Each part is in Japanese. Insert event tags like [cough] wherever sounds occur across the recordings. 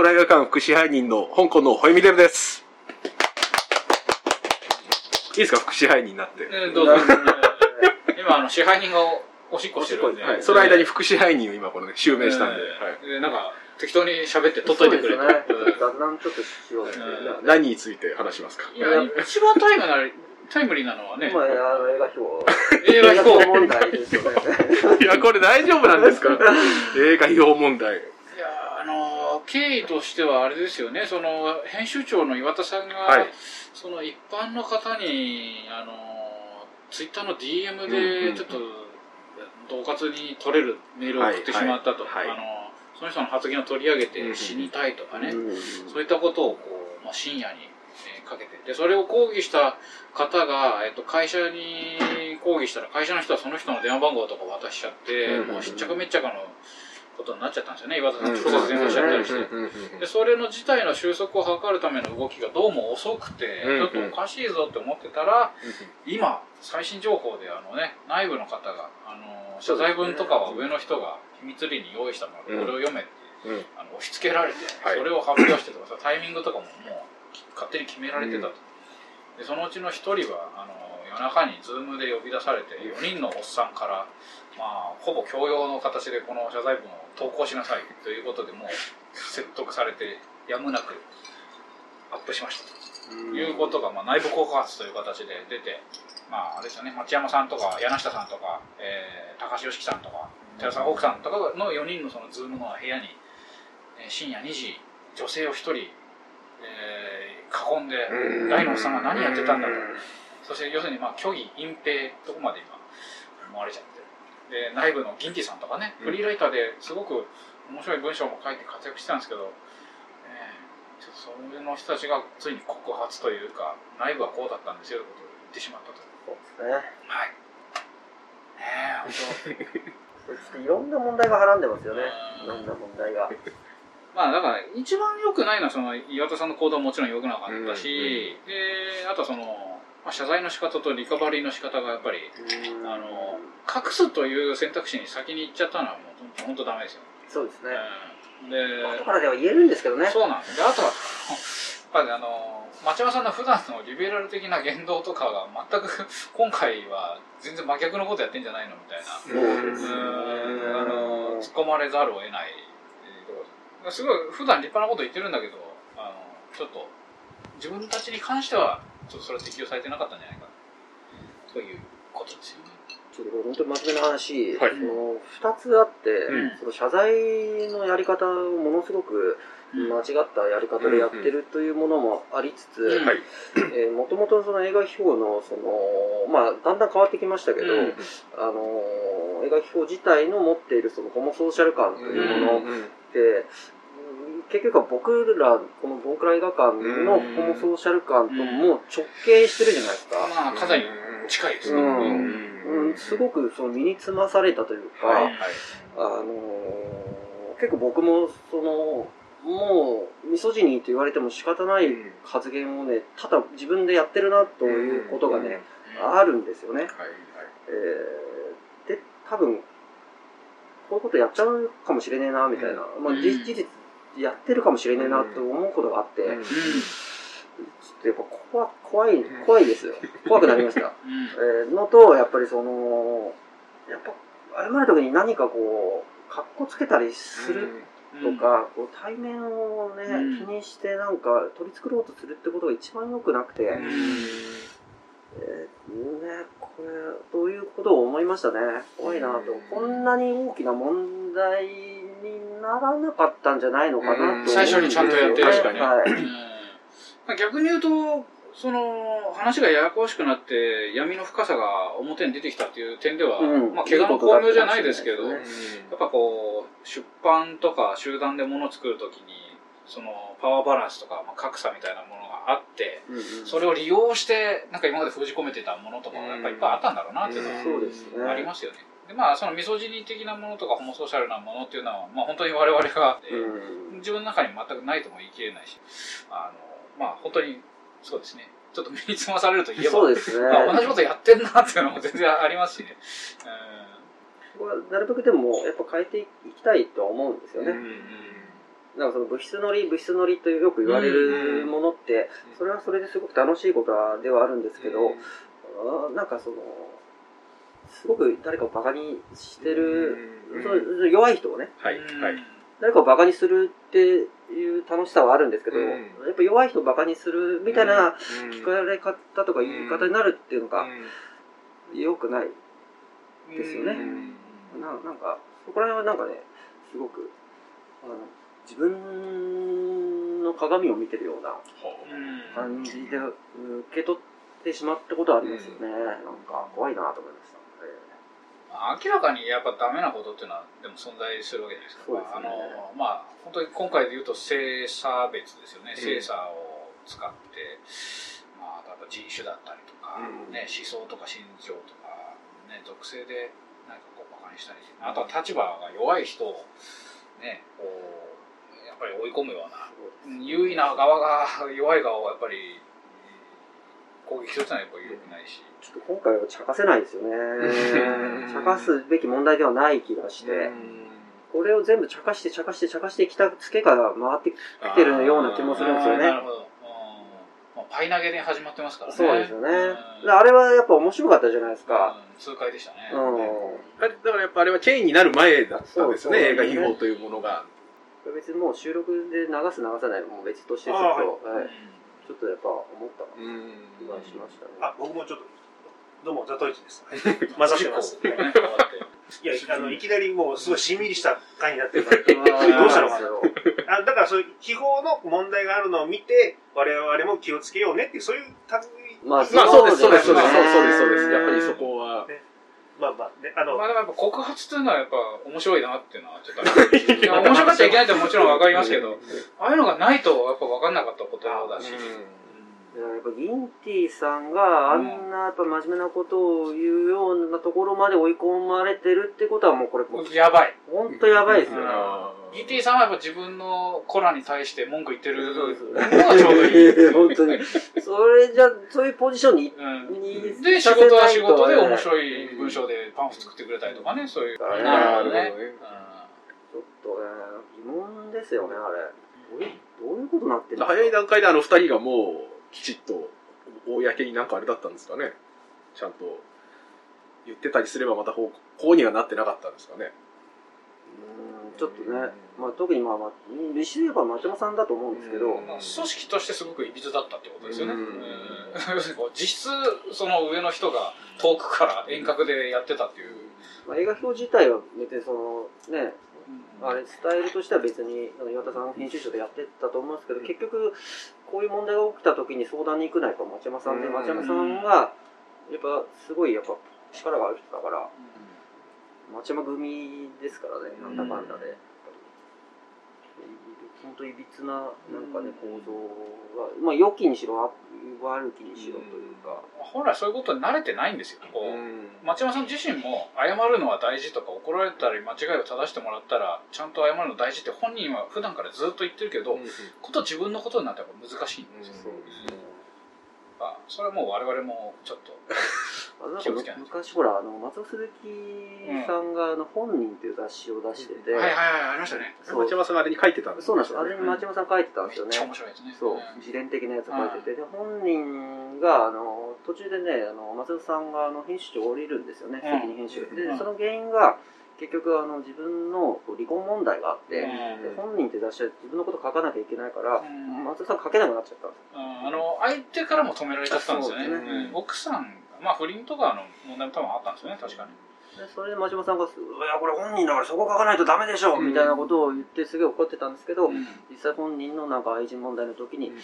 クライ画館副支配人の香港のホイミデブです。いいですか？副支配人になって。えーどうぞ。[laughs] 今、あの、支配人がおしっこしてるんで。はい。その間に副支配人を今このね、襲名したんで。えはい。なんか、適当に喋って取っといてくれそうですと。ね。だんだんちょっとしようね。何について話しますか？いや、一番タイムな、タイムリーなのはね、まあ、あの、映画表。映画表。問題ですよね。[laughs] いや、これ大丈夫なんですか？[laughs] 映画表問題。経緯としてはあれですよね。その編集長の岩田さんが、はい。その一般の方にあのツイッターの DM うんうんうでん。ちょっと恫喝に取れるメールを送ってしまったと、はいはい。あのその人の発言を取り上げうんうんて死にたいとかね、うんそういったことをこう、まあ、深夜に、えーかけて。でそれを抗議した方が、えっと、会社に抗議したら会社の人はその人の電話番号とか渡しちゃって、うんうんうん。もうしっちゃかめっちゃかのことになっちゃったんですよね。岩田さんうん。直接電話しちゃったりして。でそれの事態の収束を図るための動きがどうも遅くて、ちょっとおかしいぞって思ってたら今最新情報であのね内部の方があの謝罪文とかは上の人が秘密裏に用意したものこれを読めってあの押し付けられて、はい。それを発表してとかさタイミングとかももうき勝手に決められてたと、でそのうちの1人はあの夜中にズームで呼び出されて4人のおっさんから、まあ、ほぼ強要の形でこの謝罪文を投稿しなさいということでもう説得されてやむなくアップしましたと。いうことが、まあ、内部告発という形で出て、まあ、あれですよね。町山さんとか柳下さんとか、えー高橋良樹さんとか寺澤奥さんとかの4人のそのズームの部屋に、えー深夜2時女性を1人、えー囲んでうん。大のおっさんが何やってたんだと。そして要するにまあ虚偽隠蔽とこまで今思われちゃってで内部のギンティさんとかねフリーライターですごく面白い文章も書いて活躍してたんですけど、えーちょっとそれの人たちがついに告発というか内部はこうだったんですよということを言ってしまったとそうですね。はいねえ本ちょっといろんな問題がはらんでますよね。うんいろんな問題が。当まあだから一番良くないのはその岩田さんの行動はもちろん良くなかったし、であとはその、まあ、謝罪の仕方とリカバリーの仕方がやっぱりあの隠すという選択肢に先に行っちゃったのはもう本当ダメですよ、そうですね。うん。で後からでは言えるんですけどね。そうなんです。であとはやっぱりあの町山さんの普段のリベラル的な言動とかが全く今回は全然真逆のことやってんじゃないのみたいな。そうですね。うん。あの突っ込まれざるを得ないすごい普段立派なこと言ってるんだけどあのちょっと自分たちに関してはちょっとそれは適用されてなかったんじゃないかということですよね。ちょっと本当に真面目な話、はい。その2つあって、うん。その謝罪のやり方をものすごく間違ったやり方でやってるというものもありつつ、もともとその映画秘宝のその、まあ、だんだん変わってきましたけど、うんあのー映画秘宝自体の持っているそのホモソーシャル感というものうんって、うん。結局は僕らこのボンクラ映画館のホモソーシャル感ともう直径してるじゃないですか。まあかなり近いですね。うんすごくその身につまされたというか、はいはい。あのー結構僕もそのもうミソジニーと言われても仕方ない発言をねただ自分でやってるなということがね、あるんですよね。はいえーで多分こういうことやっちゃうかもしれねえなみたいな、まあ、うん事事実やってるかもしれねえなと思うことがあって、うん。ちょっとやっぱ怖怖い怖いですよ。怖くなりました。うん。えーのと、やっぱりその、やっぱ、謝るときに何かこう、格好つけたりするうんとか、こう対面をね、うん気にしてなんか取り繕ろうとするってことが一番良くなくて、うんえーね、これ、どういうことを思いましたね。怖いなと。こんなに大きな問題にならなかったんじゃないのかなと。最初にちゃんとやって確かにはい。逆に言うと、その話がややこしくなって闇の深さが表に出てきたっていう点では、うん。まあ怪我の巧妙じゃないですけど、やっっぱこう出版とか集団で物を作るときにそのパワーバランスとか、まあ、格差みたいなものがあってうんうん。それを利用してなんか今まで封じ込めてたものとかがやっぱりいっぱいあったんだろうなっていうのは。ありますよね。でまあそのミソジニ的なものとかホモソーシャルなものっていうのは、まあ、本当に我々が、えーうん。自分の中に全くないとも言い切れないしあのまあ本当にそうですねちょっと身につまされると言えばそうですね。まあ、同じことやってんなっていうのも全然ありますしね。これはなるべくでもやっぱ変えていきたいとは思うんですよね。なんかその物質乗り、物質乗りとよく言われるものって、それはそれですごく楽しいことはではあるんですけど、なんかその、すごく誰かをバカにしてる、弱い人をね、はい、はい。誰かをバカにするっていう楽しさはあるんですけど、うんやっぱ弱い人をバカにするみたいなうん聞かれ方とか言い方になるっていうのが良くない。ですよねうんななんか、そこら辺はなんかね、すごく、あの自分の鏡を見てるような感じで受け取ってしまったことはありますよね。なんか怖いなと思いました。明らかにやっぱダメなことっていうのはでも存在するわけじゃないですか。ね。あのまあ本当に今回で言うと性差別ですよね。うん。性差を使って、まあ例えば人種だったりとか、うん。ね思想とか信条とかね属性で何かこうバカにしたり、あとは立場が弱い人をねこうやっぱり追い込むような優位な側が弱い側をやっぱり攻撃するってのはやっぱり良くないし。ちょっと今回は茶化せないですよねうん。[laughs] 茶化すべき問題ではない気がして、これを全部茶化して茶化して茶化してきたツケが回ってきてるような気もするんですよねまあ、パイ投げで始まってますからね。そうですよね。うんあれはやっぱ面白かったじゃないですか。うん痛快でしたね。だからやっぱあれは権威になる前だったんですよね、そうそう映画秘宝というものが。別にもう収録で流す流さないも別としてちょっと、はいちょっとやっぱ思ったうん気がしましたね。あ、僕もちょっと、どうも、ザトイチです。[laughs] 混ざってます。いや、あの、いきなりもう、すごいしんみりした回になってるから。どどうしたのかなあだから、そういう秘宝の問題があるのを見て、我々も気をつけようねっていう、そういう類、まあ、まあそうです、そうです、そうです、ねそうです、そうです。やっぱりそこは。まあまあ、ね、あの、まあでもやっぱ告発というのはやっぱ面白いなっていうのはちょっとある [laughs] いや面白かっちゃいけないってもちろんわかりますけど、ああいうのがないとやっぱ分かんなかったことだし。いややっぱギンティさんがあんなやっぱ真面目なことを言うようなところまで追い込まれてるってことはもうこれもうやばい。本当やばいですよね。ギティさんはやっぱ自分のコラに対して文句言ってるそうですのがちょうどいい。本当に。それじゃ、そういうポジションにうんにで、仕事は仕事で面い。白い文章でパンフ作ってくれたりとかね、そういう。なるほどね。ほどねちょっとね、疑問ですよね、あれ。どういうどういうことになってる早い段階であの二人がもう、きちっと、公になんかあれだったんですかね。ちゃんと、言ってたりすればまたこう、こうにはなってなかったんですかね。うんちょっとね、まあ、特にまあ、まあ、歴史で言えば松山さんだと思うんですけど、うん。まあ組織としてすごくいびつだったってことですよね。[laughs] 実質、その上の人が遠くから遠隔でやってたっていう。まあ、映画表自体は別にその、ね、あれ、スタイルとしては別に、岩田さん編集長でやってたと思うんですけど、結局、こういう問題が起きた時に相談に行くのはやっぱ町山さんで、うん。町山さんが、やっぱすごいやっぱ力がある人だから、町山組ですからね、なんだかんだで。本当いびつな、なんかね、構造が、まあ、良きにしろ、悪きにしろというか、本来そういうことに慣れてないんですよ。こううん。町山さん自身も謝るのは大事とか怒られたり間違いを正してもらったらちゃんと謝るの大事って本人は普段からずっと言ってるけど、こと自分のことになってやっぱ難しいんですよ、そうですね。あそれはもう我々もちょっと [laughs] あなんか気をつけないと。昔ほら、あの、松尾鈴木さんが、あの、本人っていう雑誌を出してて、はいはいはいありましたね。そう。町山さんがあれに書いてたんですそうなんです。あれに町山さん書いてたんですよね。めっちゃ。面白いですね。そう、自伝的なやつ書いてて、で、本人が、あの、途中でね、あの、松尾さんが、あの、編集長降りるんですよね、うん。責任編集。でう、ん。その原因が、結局、あの、自分の離婚問題があって、うん。で本人って雑誌は自分のこと書かなきゃいけないから、うん。松尾さん書けなくなっちゃったんですうんあの相手からも止められちゃったんですよね。ね。うん。奥さんまあ不倫とかの問題も多分あったんですよね確かに。でそれで町山さんが、いや、これ本人だからそこ書かないとダメでしょ、うん。みたいなことを言ってすげえ怒ってたんですけど、うん。実際本人のなんか愛人問題の時に、うん。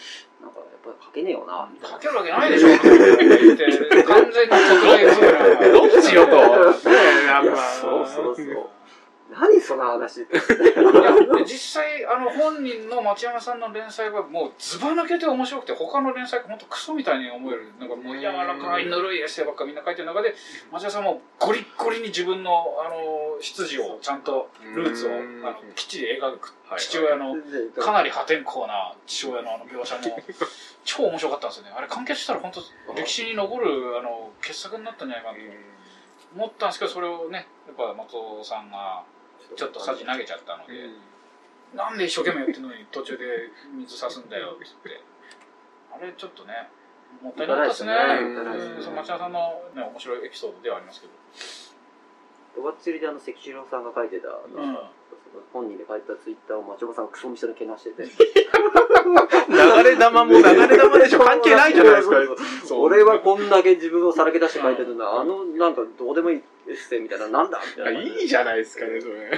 なんかやっぱり書けねえよな、みたいな。書けるわけないでしょ。言って完全に [laughs] どっちよと。いや、そうそうそう。何その話。実際あの本人の町山さんの連載はもうずば抜けて面白くて他の連載が本当クソみたいに思える。なんかもう柔らかいぬるいエッセイばっかみんな書いてる中で町山さんもゴリッゴリに自分のあの出自をちゃんとルーツをうん。あのきっちり描くはい父親のかかなり破天荒な父親のあの描写も超面白かったんですよね。あれ完結したら本当歴史に残るあの傑作になったんじゃないかなと思ったんですけどそれをねやっぱ松尾さんがちょっとさじ投げちゃったので、なんで一生懸命やってるのに途中で水差すんだよって言って。あれちょっとね、もったいなかったですね。町田さんの、ね、面白いエピソードではありますけど。おばっちりであの関四郎さんが書いてた、あのうん本人で書いてたツイッターを町山さんがクソみそにけなしてて。[laughs] 流れ玉も流れ玉でしょ関係ないじゃないですか。[laughs] 俺はこんだけ自分をさらけ出して書いてるんだ。あの、なんかどうでもいいエッセイみたいな、なんだみたいな。いいじゃないですかね、それ。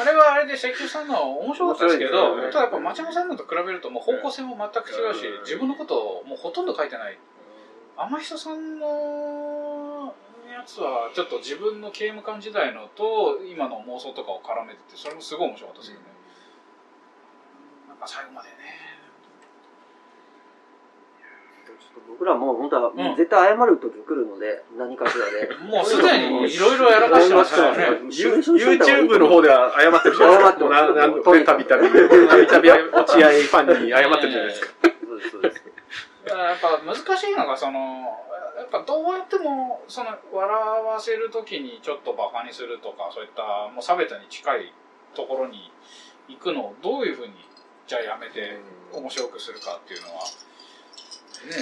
あれはあれで関口さんのは面白かったですけど、ねただやっぱ町山さんのと比べるともう方向性も全く違うし、うん自分のことをもうほとんど書いてない。天久さんのやつはちょっと自分の刑務官時代のと今の妄想とかを絡めてて、それもすごい面白かったですけどね。なんか最後までね。僕らもう本当はうん絶対謝る時来るので、何かしらで。[laughs] もうすでにいろいろやらかしてますからね。YouTube の方では謝ってるじゃないですか。謝ってたびたび、たびたび落合ファンに謝ってるじゃないですか。そうです、そうです。だからやっぱ難しいのがそのやっぱどうやってもその笑わせる時にちょっとバカにするとかそういったもう差別に近いところに行くのをどういうふうにじゃあやめて面白くするかっていうのは、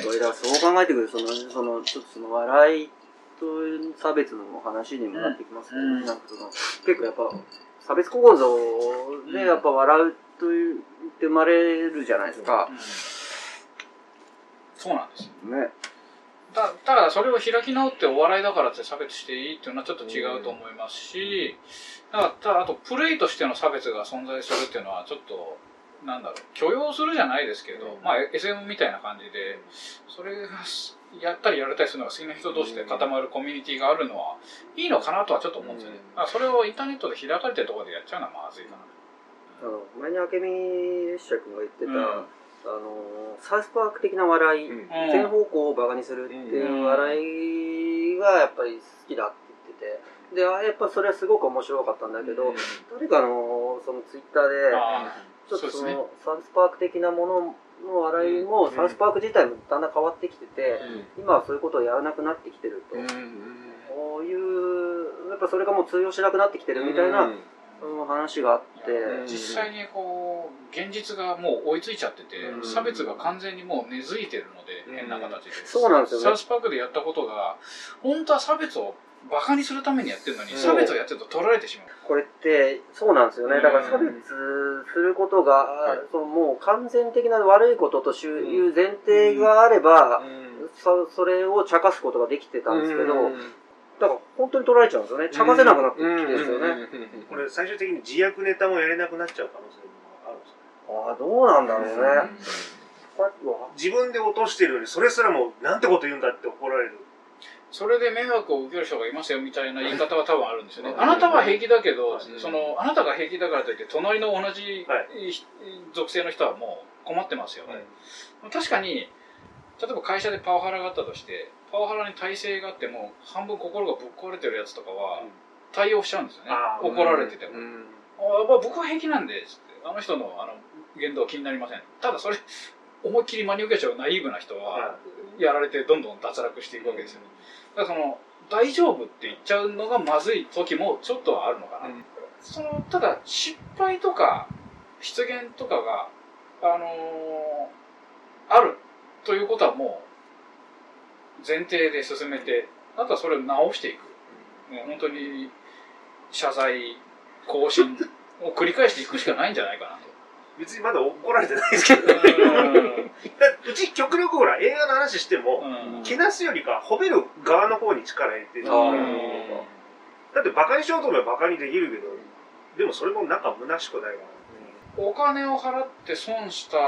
これだそう考えてくると、その、その、ちょっとその笑いと差別の話にもなってきますけどね、うん。なんかその、結構やっぱ、差別構造でやっぱ笑うと言って生まれるじゃないですか。うん。そうなんですよね。たただそれを開き直ってお笑いだからって差別していいっていうのはちょっと違うと思いますし、だからただあとプレイとしての差別が存在するっていうのはちょっとなんだろう許容するじゃないですけど、まあ SM みたいな感じでそれがやったりやれたりするのが好きな人同士で固まるコミュニティがあるのはいいのかなとはちょっと思うんですよね、だからそれをインターネットで開かれてるところでやっちゃうのはまずいかな。あの、前に明美列車君が言ってた、うん。あの、サウスパーク的な笑い、うん。全方向をバカにするっていう笑いがやっぱり好きだって言ってて、で、あやっぱそれはすごく面白かったんだけど、誰かの、そのツイッターで、あちょっとその、サウスパーク的なものの笑いも、うん。サウスパーク自体もだんだん変わってきてて、今はそういうことをやらなくなってきてると。こういう、やっぱそれがもう通用しなくなってきてるみたいな、うん。話があって、うん。実際にこう現実がもう追いついちゃってて、うん。差別が完全にもう根付いてるので、うん。変な形で。そうなんですよね。サウスパークでやったことが本当は差別をバカにするためにやってるのに、うん。差別をやってると取られてしまう。これって、そうなんですよね。だから差別することが、い。そのもう完全的な悪いことという前提があれば、そそれを茶化すことができてたんですけど、だから本当に取られちゃうんですよね。茶化せなくなってきてるんですよね。これ最終的に自虐ネタもやれなくなっちゃう可能性もあるん。ですかああ、どうなん。だろうね。自分で落としてるのにそれすらもなん。てこと言うん。だって怒られるそれで迷惑を受ける人がいますよみたいな言い方は多分あるんですよね。あなたは平気だけど、その、あなたが平気だからといって、隣の同じは属性の人はもう困ってますよね。確かに、例えば会社でパワハラがあったとして、パワハラに体制があっても、半分心がぶっ壊れてるやつとかは、対応しちゃうんですよね怒られてても。あまあ僕は平気なんで、つってあの人のあの言動気になりません。ただそれ、思いっきり真に受けちゃうナイーブな人は、やられてどんどん脱落していくわけですよね。だからその、大丈夫って言っちゃうのがまずい時もちょっとはあるのかな。その、ただ失敗とか失言とかが、あのーあるということはもう前提で進めて、あとはそれを直していく。もう本当に謝罪、更新を繰り返していくしかないんじゃないかなと。別にまだ怒られてないですけど。だうち極力ほら映画の話してもうん。けなすよりか褒める側の方に力入れてる。あだってバカにしようと思えばバカにできるけどでもそれもなんか虚しくないからお金を払って損した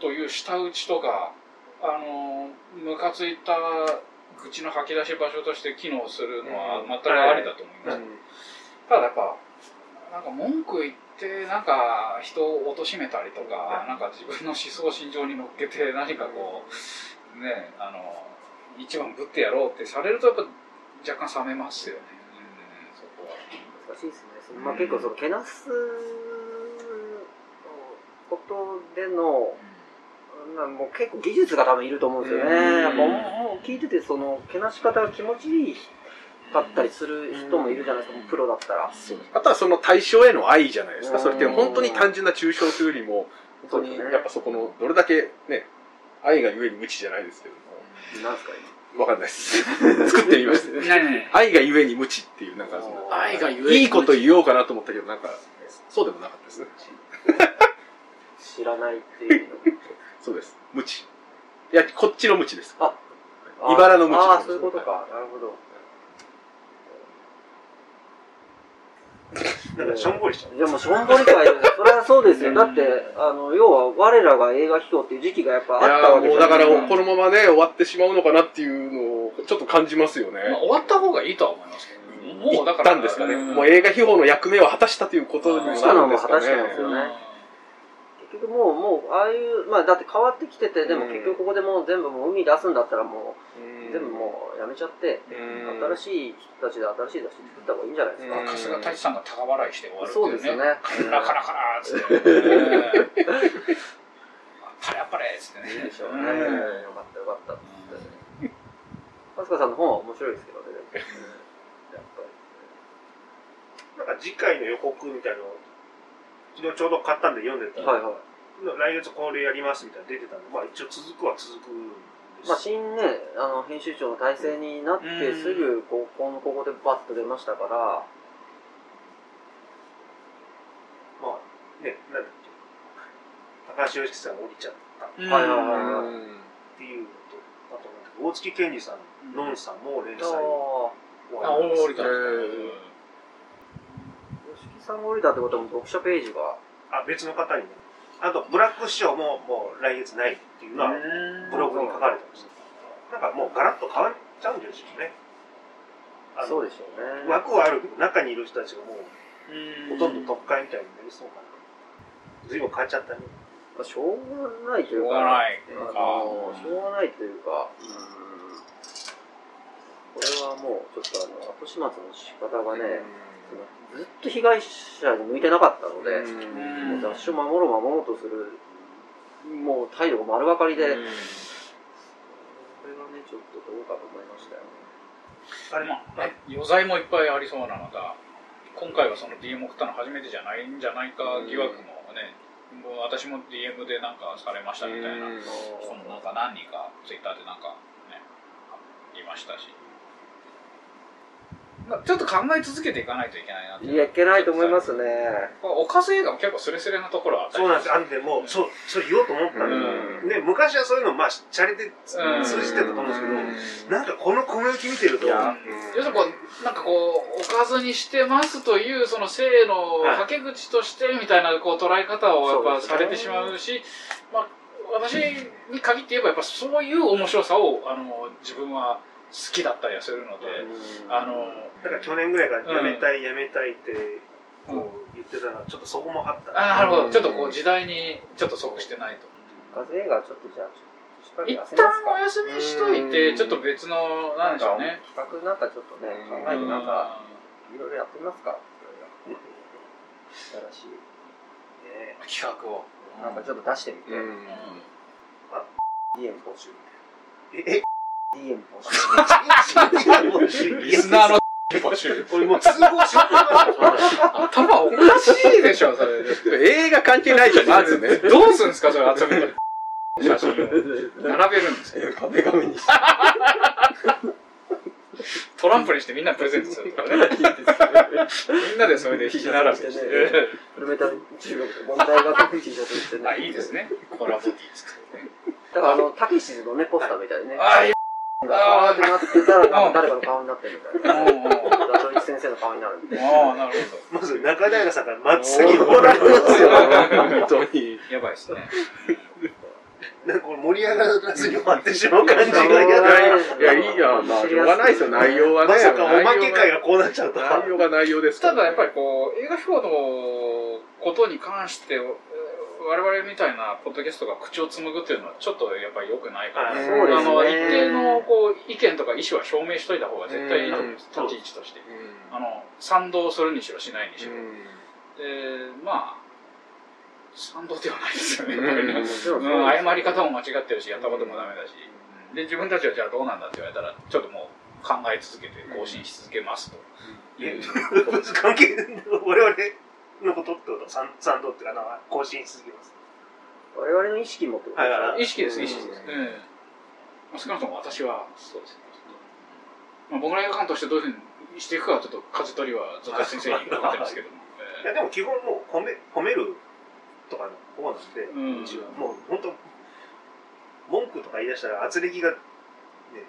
という舌打ちとか、あの、ムカついた愚痴の吐き出し場所として機能するのは全くありだと思います。ただやっぱ、なんか文句言って、なんか人を貶めたりとか、なんか自分の思想心情に乗っけて [laughs] 何かこう、ね、あの、一番ぶってやろうってされるとやっぱ若干冷めますよね。うん、そこは。難しいですね。そのまあ、結構その、けなすことでの、なもう結構技術が多分いると思うんですよね。うんやっぱもう聞いてて、その、けなし方が気持ちいいかったりする人もいるじゃないですか、プロだったら。あとはその対象への愛じゃないですか。うんそれって本当に単純な抽象というよりも、本当にやっぱそこの、どれだけね、愛がゆえに無知じゃないですけども。なんですか、わかんないです。作ってみました。[laughs] 何々愛がゆえに無知っていう、なんかその、愛がゆえにいいこと言おうかなと思ったけど、なんか、そうでもなかったですね。[laughs] 知らないっていうの。[laughs] そうです。無知。いや、こっちの無知です。あ茨の無知ああ、そういうことか。なるほど。なんかしょんぼりしちゃう。いやもうしょんぼり会です [laughs] それはそうですよ。だって、あの、要は我らが映画批評っていう時期がやっぱあったわけもうだから、うんこのままね、終わってしまうのかなっていうのを、ちょっと感じますよね。まあ終わった方がいいとは思いますけど、もうだから。言ったんですかね。んもう映画秘宝の役目を果たしたということになるんですかね。そうなのも果たしてますよね結局もう、もう、ああいう、まあだって変わってきてて、でもうん結局ここでもう全部もう海に出すんだったらもうんう、全部もうやめちゃって、うん新しい人たちで新しい雑誌作った方がいいんじゃないですか。うん春日太一さんが高笑いして終わるってそう。ですよね。カラカラカラーっつって。パレパレっつってね。いいでしょうね。うんよかったよかったっつって。春日さんの本は面白いですけどね。やっぱなんか次回の予告みたいなのを昨日ちょうど買ったんで読んでたはいはい。来月これやりますみたいなの出てたんで、まあ一応続くは続くん。まあ、新ね、あの、編集長の体制になってうん。すぐ、ここのここでバッと出ましたから、まあね、なんだっけ、高橋良樹さんが降りちゃった。はいはいはいていうのと、あとなんだっけ大月健二さん、ノンさんも連載。あ終あ、わります降りた。え吉木さんが降りたってことは読者ページが、あ、別の方にね。あと、ブラック師匠ももう来月ないっていうのは、ブログに書かれてます。なんかもうガラッと変わっちゃうんでしょうね。あのそうでしょうね。枠はあるけど、中にいる人たちがもう、うんほとんど特会みたいになりそうかな。随分変わっちゃったね。まあ、しょうがないというか、しょうがないあのしょうがないというか、うんこれはもうちょっとあの、後始末の仕方がね、ずっと被害者に向いてなかったので、んもう雑誌を守ろう守ろうとする、もう態度が丸分かりで、これがね、ちょっとどうかと思いましたよ。あれ、まあ、余罪もいっぱいありそうなのが、今回はその DM 送ったの初めてじゃないんじゃないか疑惑もね、もう私も DM でなんかされましたみたいな、そのなんか何人か Twitter でなんかね、言いましたし。まあちょっと考え続けていかないといけないなっていや、いけないと思いますね。おかず映画も結構スレスレなところはあったりそうなんです。よ。あんでもう、そう、それ言おうと思ったん。で昔はそういうの、まあ、シャレでうん通じてたと思うんですけど、なんかこの小麦見てると、要するにこう、なんかこう、おかずにしてますという、その性のはけ口としてみたいなこう捉え方をやっぱされてしまうし、まあ、私に限って言えばやっぱそういう面白さを、あの、自分は好きだったりはするので、あの、だから去年ぐらいからやめたい、やめたいって、こう言ってたのは、ちょっとそこもあった。あなるほど、ちょっとこう時代にちょっと即してないと。風映画ちょっとじゃあ、一旦お休みしといて、ちょっと別の、なんでしょうね。企画なんかちょっとね、考えてなんか、いろいろやってみますか？新しい。ね企画を。なんかちょっと出してみて。うん DM 募集。え、え、DM 募集。リスナーの募集。これもう通報しようか頭おかしいでしょ、それ。映画関係ないじゃん、まずね。どうするんですか、それ集めて。写真を。並べるんですよ。壁紙にして。トランプにしてみんなプレゼントするとかね。みんなでそれで引き並べして。フルメタル中国で問題が解く T シャツしてねあ、いいですね。コラボティー作ってね。だからあの、たけしのね、ポスターみたいね。あ、いい。ガーってなってたら、誰かの顔になってるみたいな。ダトイチ先生の顔になるみたいな。ああ、なるほまず中平さんから真っ先に怒られますよ。本当に。ど。やばいですね。なんかこれ盛り上がらずに終わってしまう感じが嫌だ。いや、いいや、まあ、しょうがないですよ、内容はね。まさかおまけ会がこうなっちゃうとは。内容が内容ですからただやっぱりこう、映画評のことに関して、我々みたいなポッドキャストが口を紡ぐっていうのはちょっとやっぱり良くないから、はい。そうですね。あの、一定のこう、意見とか意思は表明しといた方が絶対いいと思うんです。うん。立ち位置として。うあの、賛同するにしろしないにしろ。ん。で、まあ、賛同ではないですよね。うん。謝り方も間違ってるし、やったこともダメだし。で、自分たちはじゃあどうなんだって言われたら、ちょっともう、考え続けて更新し続けますと。いう、[laughs] 関係我々のことってこと？賛賛同っていうかな更新し続けます。我々の意識もってこと？ですかはいはい。意識です意識です、ええまあ、少なくとも私は。そうですね、まあ、僕の映画館としてどういうふうにしていくかはちょっと舵取りはずっと先生に伺ってますけども、[laughs] いやでも基本もう褒め [laughs] 褒めるとかの方なんで、うん。うちはもう本当文句とか言い出したら圧力が、ね、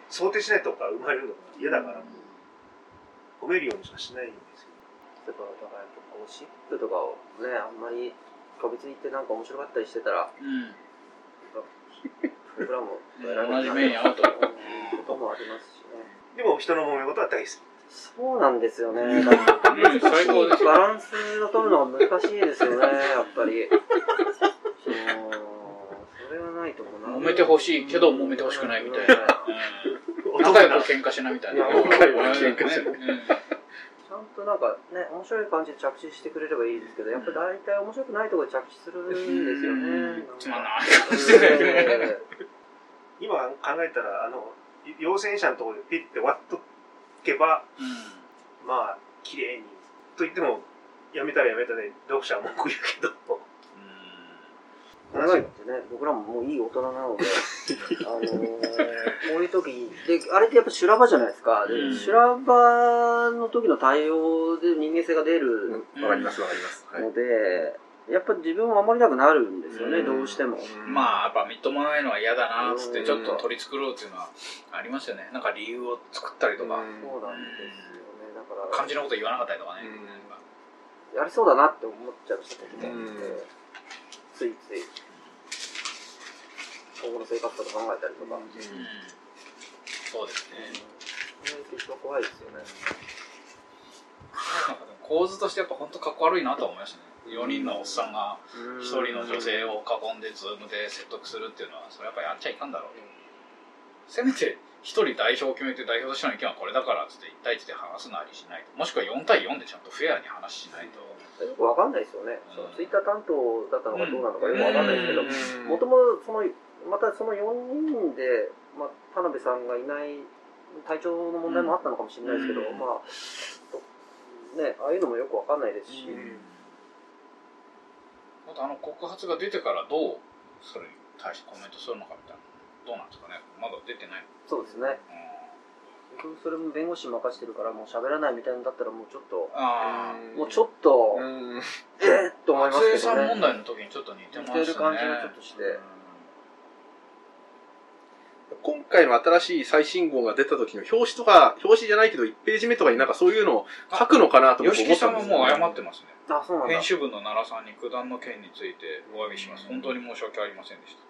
想定しないとこが生まれるのが嫌だから、褒めるようにしかしないんですよだからだからやっぱゴシップとかをねあんまり個別に言ってなんか面白かったりしてたらうん。僕らも同じ目に遭うと。いうこともありますしね。でも人の揉め事は大好き。そうなんですよね。だからうん。最高ですよ。バランスを取るのが難しいですよねやっぱり。[laughs] そのそれはないと思うな。揉めてほしいけど揉めてほしくないみたいな、うん、仲良く喧嘩しなみたいな、いや仲良く喧嘩しなうんちゃんとなんかね面白い感じで着地してくれればいいですけどやっぱ大体面白くないところで着地するんですよね。つまんない感じでね。今考えたらあの陽性者のところでピッて割っとけばまあ綺麗に。と言ってもやめたらやめたで読者は文句言うけど長いってね、僕らももういい大人なので、[laughs] あのー、こういう時で、あれってやっぱ修羅場じゃないですか。でうん。修羅場の時の対応で人間性が出るわかりますわかります。はい。ので、やっぱ自分を守りたくなるんですよね、うん。どうしても。まあやっぱみっともないのは嫌だなっつっうん。てちょっと取り繕うっていうのはありますよね。なんか理由を作ったりとか。うん。そうなんですよね。だから、感じのこと言わなかったりとかね。うん。やりそうだなって思っちゃう時もあって、うんついつい、今後の生活とか考えたりとか。うん。そうですね。うん。一番怖いですよね。構図としてやっぱ本当かっこ悪いなと思いましたね4人のおっさん。が1人の女性を囲ん。でズームで説得するっていうのはそれやっぱやっちゃいかん。だろうせめて1人代表を決めて代表としての意見はこれだからっつって1対1で話すなりしないともしくは4対4でちゃん。とフェアに話しないとよくわかんないですよね。そのツイッター担当だったのかどうなのかよくわかんないですけど、うん。もともとその、またその4人で、まあ、田辺さんがいない体調の問題もあったのかもしれないですけど、うん。まあ、とね、ああいうのもよくわかんないですし、あとあの告発が出てからどうそれに対してコメントするのかみたいなどうなんですかね。まだ出てない。そうですね。うん僕、それも弁護士任してるから、もう喋らないみたいなんだったら、もうちょっと、あもうちょっと、うん。えーっと思いあますけど松江さん問ね。題の時にちょっと似てまね。似てる感じがちょっとして。うん。今回の新しい最新号が出た時の表紙とか、表紙じゃないけど1ページ目とかになんかそういうのを書くのかなと僕思吉木さんったんですよ、はもう謝ってますね。あ、そうなんだ。編。集部の奈良さんに九段の件についてお詫びします。本当に申し訳ありませんでした。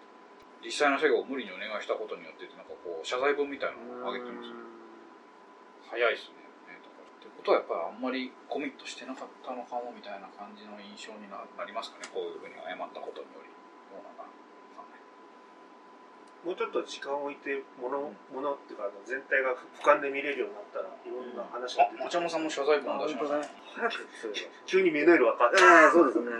実際の作業を無理にお願いしたことによってなんかこう謝罪文みたいなのを上げてます早いですねってことはやっぱりあんまりコミットしてなかったのかもみたいな感じの印象にななりますかねこういうふうに謝ったことにより。どうなんかなわかんない。もうちょっと時間を置いてもの,、ものっていうかあの全体が俯瞰で見れるようになったらいろんな話があ出て町山さんも謝罪文あ、出しましたね。早く急に目の色が変わってええそうですね。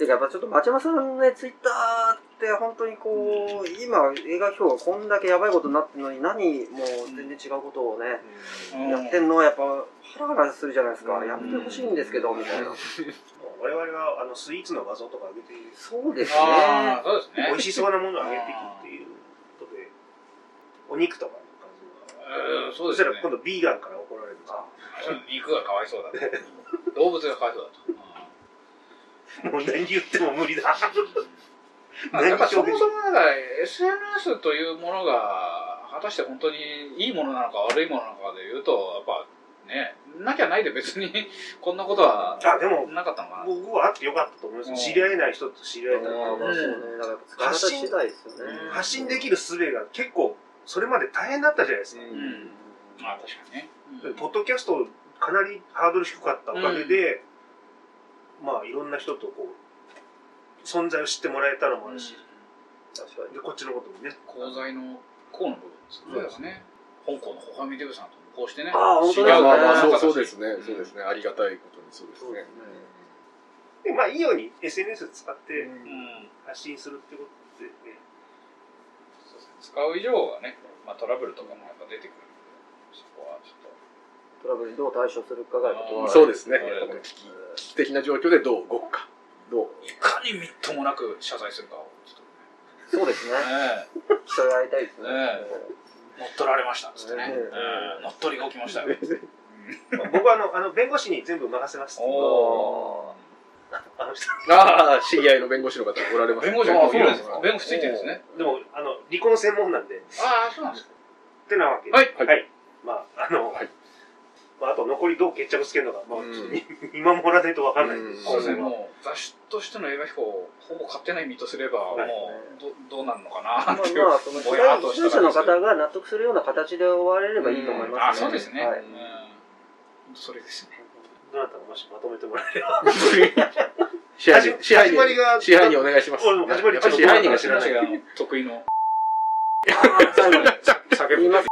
てかやっぱちょっと町山さんのね、ツイッターって本当にこう、今映画表がこんだけやばいことになってるのに何もう全然違うことをね、うん。やってんのはやっぱハラハラするじゃないですか。うん。やめてほしいんですけど、みたいな。我々があのスイーツの画像とか上げてそうですね。ああそうですね。美味しそうなものを上げていくっていうことでお肉とかの感じが。うんそうですね。したら今度ビーガンから怒られるさ肉がかわいそうだと動物がかわいそうだと、[laughs] もう何言っても無理だまあやっぱそもそもなんか SNS というものが果たして本当にいいものなのか悪いものなのかでいうとやっぱねなきゃないで別に [laughs] こんなことはあでもなかったのかな。僕はあってよかったと思います、うん。知り合えない人と知り合えたああまあそうね。だからやっぱ使いですよね。発信できる術が結構それまで大変だったじゃないですか、うん。まあ確かにね、うん。ポッドキャストかなりハードル低かったおかげで、まあいろんな人とこう存在を知ってもらえたのもあるし、確かに。でこっちのこともね。功罪の功の部分ですそうですね。香港のホハミデブさんともこうしてね。ああ本当知ですね。そうそうですね、そうですね。ありがたいことにそうですね。そうですね。でまあいいように SNS 使ってうん。発信するってことでね、そうですね。使う以上はね、まあ、トラブルとかもやっぱ出てくるそこはちょっトラブルにどう対処するかがそうですね。危機的な状況でどう動くか。どいかにみっともなく謝罪するかを、ちょっとそうですね。ね、競い合いたいですね。え乗っ取られましたっつってね、乗っ取りが起きましたよ。僕はあの、あの、弁護士に全部任せます。おあの人。ああ、知り合いの弁護士の方おられます。弁護士もいるんですか？弁護士ついてるんですね。でも、あの、離婚専門なんで、ああ、そうなんですか。ってなわけで。はいはいまあ、あの、はいまあ、あと残りどう決着つけるのか、まあ、うんちょっと見 [laughs] 見守らないとわかんないんです。うんそうでもう雑誌としての映画飛行をほぼ勝手な意味とすれば、はいもうどどうなるのかまあなっていう。まあ、その被ぼやっ害と被害者の方が納得するような形で終われればいいと思います、あ、そうですね。はいうんそれですね。どなたかもしまとめてもらえれば。[laughs] 支配人、支配始まりが人、支配人お願いします。俺も始まりやっぱり支配人が知らない。得意の最後に叫ぶ。言いますはい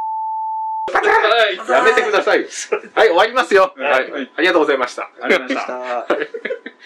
[laughs] やめてくださいよ。はい、終わりますよ。はいはい。ありがとうございました。ありがとうございま。した。